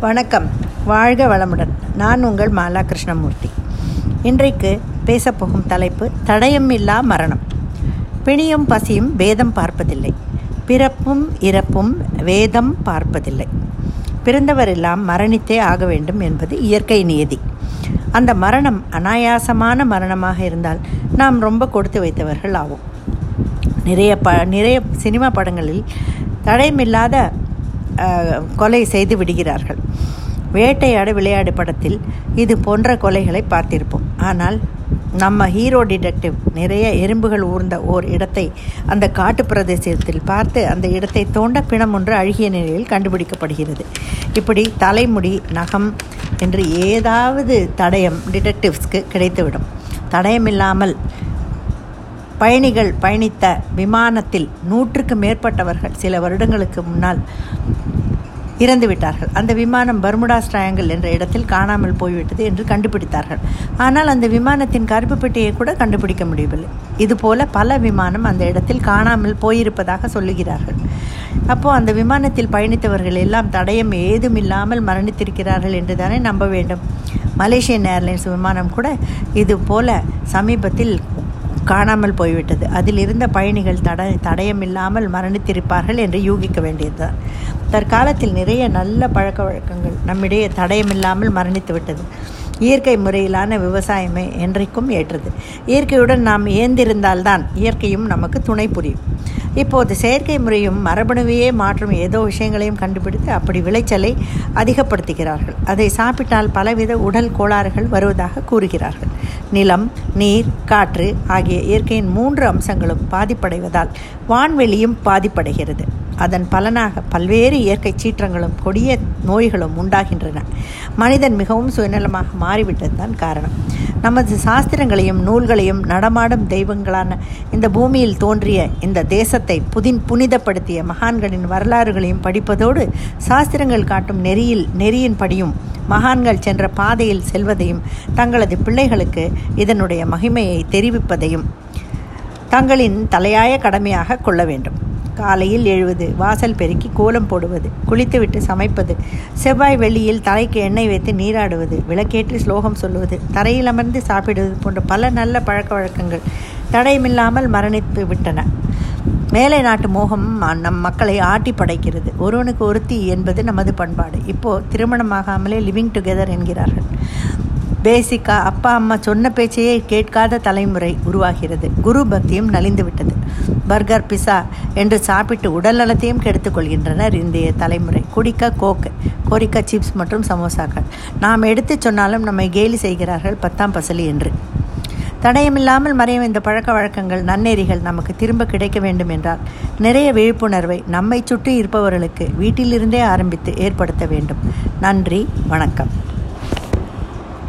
வணக்கம். வாழ்க வளமுடன். நான் உங்கள் மாலா கிருஷ்ணமூர்த்தி இன்றைக்கு பேசப்போகும் தலைப்பு தடயம் இல்லா மரணம். பிணியும் பசியும் வேதம் பார்ப்பதில்லை. பிறப்பும் இறப்பும் வேதம் பார்ப்பதில்லை. பிறந்தவரெல்லாம் மரணித்தே ஆக வேண்டும் என்பது இயற்கை நியதி. அந்த மரணம் அனாயாசமான மரணமாக இருந்தால் நாம் ரொம்ப கொடுத்து வைத்தவர்கள் ஆவோம். நிறைய ப நிறைய சினிமா படங்களில் தடயமில்லாத கொலை செய்து விடுகிறார்கள். வேட்டையாட விளையாடு படத்தில் இது போன்ற கொலைகளை பார்த்திருப்போம். ஆனால் நம்ம ஹீரோ டிடெக்டிவ் நிறைய எறும்புகள் ஊர்ந்த ஓர் இடத்தை அந்த காட்டு பிரதேசத்தில் பார்த்து அந்த இடத்தை தோண்ட பிணம் ஒன்று அழுகிய நிலையில் கண்டுபிடிக்கப்படுகிறது. இப்படி தலைமுடி நகம் என்று ஏதாவது தடயம் டிடெக்டிவ்ஸ்க்கு கிடைத்துவிடும். தடயமில்லாமல் பயணிகள் பயணித்த விமானத்தில் நூற்றுக்கு மேற்பட்டவர்கள் சில வருடங்களுக்கு முன்னால் இறந்து விட்டார்கள். அந்த விமானம் பர்முடாஸ் ட்ரையாங்கிள் என்ற இடத்தில் காணாமல் போய்விட்டது என்று கண்டுபிடித்தார்கள். ஆனால் அந்த விமானத்தின் கருப்பு பெட்டியை கூட கண்டுபிடிக்க முடியவில்லை. இதுபோல பல விமானம் அந்த இடத்தில் காணாமல் போயிருப்பதாக சொல்லுகிறார்கள். அப்போது அந்த விமானத்தில் பயணித்தவர்கள் எல்லாம் தடயம் ஏதும் இல்லாமல் மரணித்திருக்கிறார்கள் என்று தானே நம்ப வேண்டும். மலேசியன் ஏர்லைன்ஸ் விமானம் கூட இது போல சமீபத்தில் காணாமல் போய்விட்டது. அதில் இருந்த பயணிகள் தட தடயமில்லாமல் மரணித்திருப்பார்கள் என்று யூகிக்க வேண்டியதுதான் தற்காலத்தில் நிறைய நல்ல பழக்க வழக்கங்கள் நம்மிடையே தடயமில்லாமல் மரணித்து விட்டது இயற்கை முறையிலான விவசாயமே என்றைக்கும் ஏற்றது. இயற்கையுடன் நாம் ஏந்திருந்தால்தான் இயற்கையும் நமக்கு துணை புரியும். இப்போது செயற்கை முறையும் மரபணுவையே மாற்றும் ஏதோ விஷயங்களையும் கண்டுபிடித்து அப்படி விளைச்சலை அதிகப்படுத்துகிறார்கள். அதை சாப்பிட்டால் பலவித உடல் கோளாறுகள் வருவதாக கூறுகிறார்கள். நிலம் நீர் காற்று ஆகிய இயற்கையின் மூன்று அம்சங்களும் பாதிப்படைவதால் வான்வெளியும் பாதிப்படைகிறது. அதன் பலனாக பல்வேறு இயற்கை சீற்றங்களும் கொடிய நோய்களும் உண்டாகின்றன. மனிதன் மிகவும் சுயநலமாக மாறிவிட்டது தான் காரணம். நமது சாஸ்திரங்களையும் நூல்களையும் நடமாடும் தெய்வங்களான இந்த பூமியில் தோன்றிய இந்த தேசத்தை புதின் புனிதப்படுத்திய மகான்களின் வரலாறுகளையும் படிப்பதோடு சாஸ்திரங்கள் காட்டும் நெறியில் நெறியின் படியும் மகான்கள் சென்ற பாதையில் செல்வதையும் தங்களது பிள்ளைகளுக்கு இதனுடைய மகிமையை தெரிவிப்பதையும் தங்களின் தலையாய கடமையாக கொள்ள வேண்டும். காலையில் எழுவது. வாசல் பெருக்கி கோலம் போடுவது. குளித்துவிட்டு சமைப்பது. செவ்வாய் வெள்ளியில் தலைக்கு எண்ணெய் வைத்து நீராடுவது. விளக்கேற்றி ஸ்லோகம் சொல்லுவது. தரையில் அமர்ந்து சாப்பிடுவது போன்ற பல நல்ல பழக்க வழக்கங்கள் தடையுமில்லாமல் மரணித்து விட்டன. மேலை நாட்டு மோகம் நம் மக்களை ஆட்டி படைக்கிறது. ஒருவனுக்கு ஒருத்தி என்பது நமது பண்பாடு. இப்போது திருமணமாகாமலே லிவிங் டுகெதர் என்கிறார்கள். பேசிக்காக அப்பா அம்மா சொன்ன பேச்சையே கேட்காத தலைமுறை உருவாகிறது. குரு பக்தியும் நலிந்துவிட்டது. பர்கர் பிசா என்று சாப்பிட்டு உடல் நலத்தையும் கெடுத்துக்கொள்கின்றனர் இந்திய இன்றைய தலைமுறை. குடிக்க கோக்கு கோரிக்கா சிப்ஸ் மற்றும் சமோசாக்கள். நாம் எடுத்து சொன்னாலும் நம்மை கேலி செய்கிறார்கள் பத்தாம் பசலி என்று. தடயமில்லாமல் மறையும் இந்த பழக்க வழக்கங்கள் நன்னெறிகள் நமக்கு திரும்ப கிடைக்க வேண்டும் என்றால் நிறைய விழிப்புணர்வை நம்மை சுற்றி இருப்பவர்களுக்கு வீட்டிலிருந்தே ஆரம்பித்து ஏற்படுத்த வேண்டும். நன்றி வணக்கம்.